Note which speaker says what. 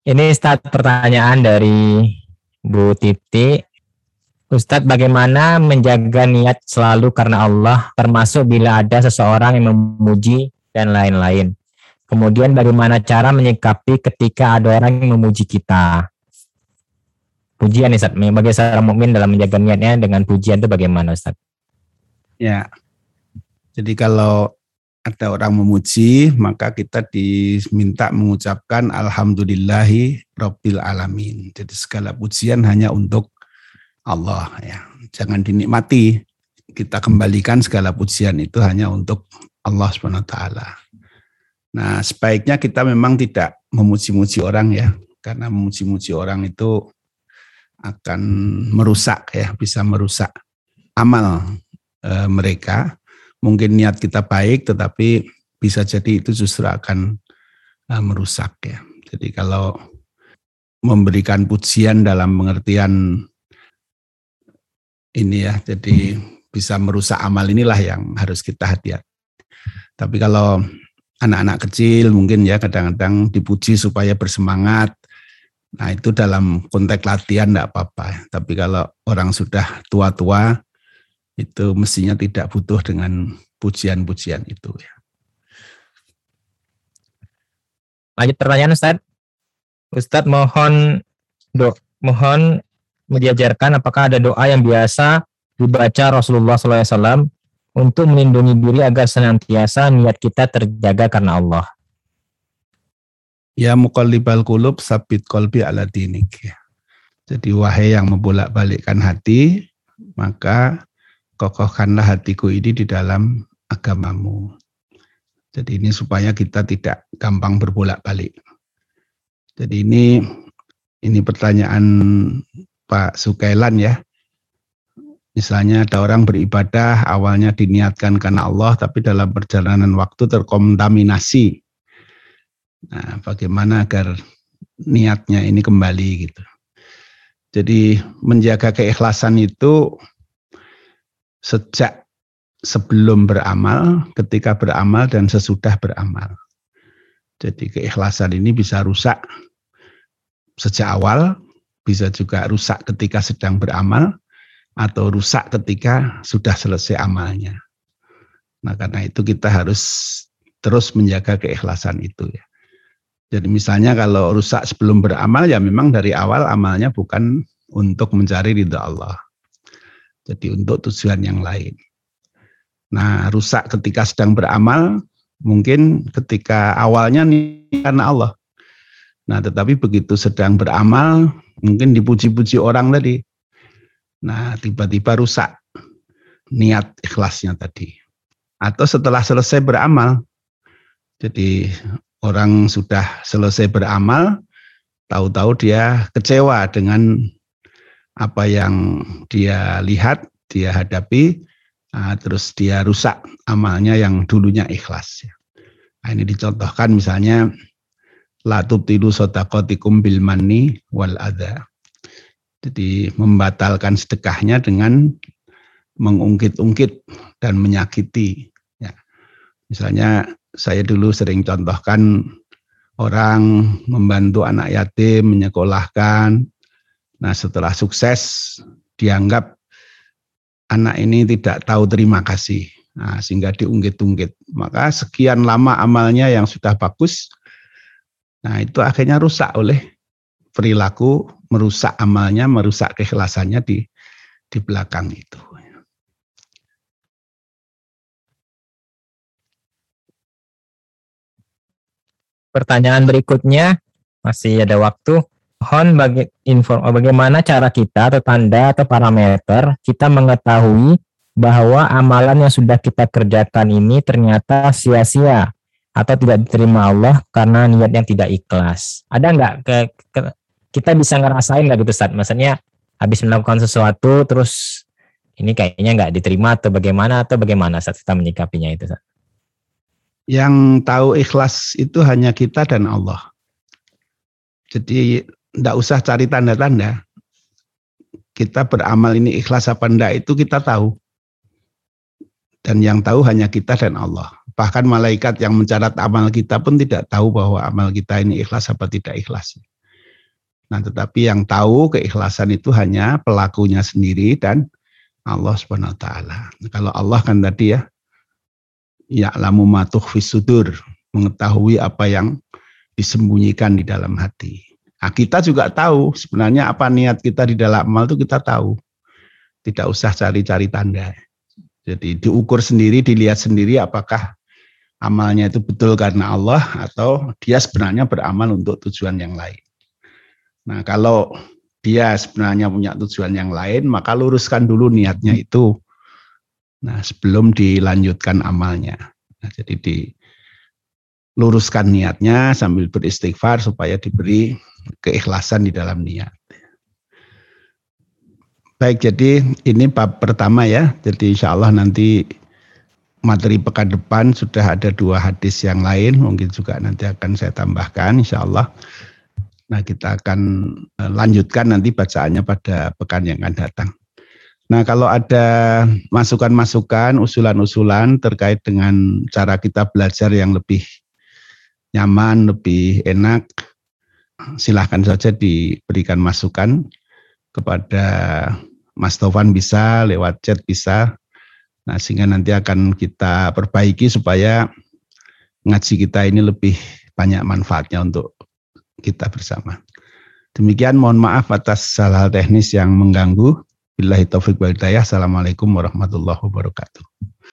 Speaker 1: Ini start pertanyaan dari Bu Titi. Ustadz, bagaimana menjaga niat selalu karena Allah, termasuk bila ada seseorang yang memuji dan lain-lain? Kemudian bagaimana cara menyikapi ketika ada orang yang memuji kita? Pujian, Ustadz, bagi seorang mukmin dalam menjaga niatnya dengan pujian itu bagaimana, Ustadz?
Speaker 2: Ya, jadi kalau ada orang memuji, maka kita diminta mengucapkan Alhamdulillahi Rabbil Alamin. Jadi segala pujian hanya untuk Allah ya. Jangan dinikmati. Kita kembalikan segala pujian itu hanya untuk Allah SWT. Nah, sebaiknya kita memang tidak memuji-muji orang ya, karena memuji-muji orang itu akan merusak ya, bisa merusak amal e, mereka mungkin niat kita baik tetapi bisa jadi itu justru akan uh, merusak ya. Jadi kalau memberikan pujian dalam pengertian ini ya, jadi bisa merusak amal inilah yang harus kita hati-hati. Tapi kalau anak-anak kecil mungkin ya kadang-kadang dipuji supaya bersemangat. Nah itu dalam konteks latihan tidak apa-apa. Tapi kalau orang sudah tua-tua itu mestinya tidak butuh dengan pujian-pujian itu ya.
Speaker 1: Lanjut pertanyaan Ustaz. Ustaz mohon do, mohon diajarkan apakah ada doa yang biasa dibaca Rasulullah SAW untuk melindungi diri agar senantiasa niat kita terjaga karena Allah.
Speaker 2: Ya muqallibal qulub sabit kolbi ala dinik. Jadi wahai yang membolak-balikkan hati, maka kokohkanlah hatiku ini di dalam agamamu. Jadi ini supaya kita tidak gampang berbolak-balik. Jadi ini ini pertanyaan Pak Sukailan ya. Misalnya ada orang beribadah awalnya diniatkan karena Allah tapi dalam perjalanan waktu terkontaminasi. Nah, bagaimana agar niatnya ini kembali gitu. Jadi menjaga keikhlasan itu sejak sebelum beramal, ketika beramal, dan sesudah beramal. Jadi keikhlasan ini bisa rusak sejak awal, bisa juga rusak ketika sedang beramal, atau rusak ketika sudah selesai amalnya. Nah karena itu kita harus terus menjaga keikhlasan itu ya. Jadi misalnya kalau rusak sebelum beramal ya memang dari awal amalnya bukan untuk mencari ridha Allah. Jadi untuk tujuan yang lain. Nah, rusak ketika sedang beramal, mungkin ketika awalnya nih karena Allah. Nah, tetapi begitu sedang beramal, mungkin dipuji-puji orang tadi. Nah, tiba-tiba rusak niat ikhlasnya tadi. Atau setelah selesai beramal, jadi orang sudah selesai beramal, tahu-tahu dia kecewa dengan apa yang dia lihat, dia hadapi, nah, terus dia rusak amalnya yang dulunya ikhlas. Nah, ini dicontohkan misalnya latub tidu sotakotikum bil mani wal ada. Jadi membatalkan sedekahnya dengan mengungkit-ungkit dan menyakiti. Ya. Misalnya saya dulu sering contohkan orang membantu anak yatim menyekolahkan, Nah setelah sukses dianggap anak ini tidak tahu terima kasih. Nah, sehingga diungkit-ungkit. Maka sekian lama amalnya yang sudah bagus, nah itu akhirnya rusak oleh perilaku, merusak amalnya, merusak keikhlasannya di di belakang itu.
Speaker 1: Pertanyaan berikutnya, masih ada waktu. Mohon bagi info bagaimana cara kita atau tanda atau parameter kita mengetahui bahwa amalan yang sudah kita kerjakan ini ternyata sia-sia atau tidak diterima Allah karena niat yang tidak ikhlas. Ada nggak ke, ke kita bisa ngerasain nggak gitu saat Maksudnya habis melakukan sesuatu terus ini kayaknya nggak diterima atau bagaimana atau bagaimana saat kita menyikapinya itu saat?
Speaker 2: Yang tahu ikhlas itu hanya kita dan Allah. Jadi tidak usah cari tanda-tanda. Kita beramal ini ikhlas apa enggak itu kita tahu. Dan yang tahu hanya kita dan Allah. Bahkan malaikat yang mencatat amal kita pun tidak tahu bahwa amal kita ini ikhlas apa tidak ikhlas. Nah, tetapi yang tahu keikhlasan itu hanya pelakunya sendiri dan Allah Subhanahu wa taala. Kalau Allah kan tadi ya ya'lamu ma tukhfis sudur, mengetahui apa yang disembunyikan di dalam hati. Nah, kita juga tahu sebenarnya apa niat kita di dalam amal itu kita tahu. Tidak usah cari-cari tanda. Jadi diukur sendiri, dilihat sendiri apakah amalnya itu betul karena Allah atau dia sebenarnya beramal untuk tujuan yang lain. Nah, kalau dia sebenarnya punya tujuan yang lain, maka luruskan dulu niatnya itu. Nah, sebelum dilanjutkan amalnya. Nah, jadi diluruskan niatnya sambil beristighfar supaya diberi keikhlasan di dalam niat. Baik, jadi ini bab pertama ya. Jadi insya Allah nanti materi pekan depan sudah ada dua hadis yang lain. Mungkin juga nanti akan saya tambahkan insya Allah. Nah, kita akan eh, lanjutkan nanti bacaannya pada pekan yang akan datang. Nah, kalau ada masukan-masukan, usulan-usulan terkait dengan cara kita belajar yang lebih nyaman, lebih enak, silahkan saja diberikan masukan kepada Mas Tovan bisa, lewat chat bisa. Nah, sehingga nanti akan kita perbaiki supaya ngaji kita ini lebih banyak manfaatnya untuk kita bersama. Demikian mohon maaf atas hal-hal teknis yang mengganggu. Billahi taufik wal hidayah. Assalamualaikum warahmatullahi wabarakatuh.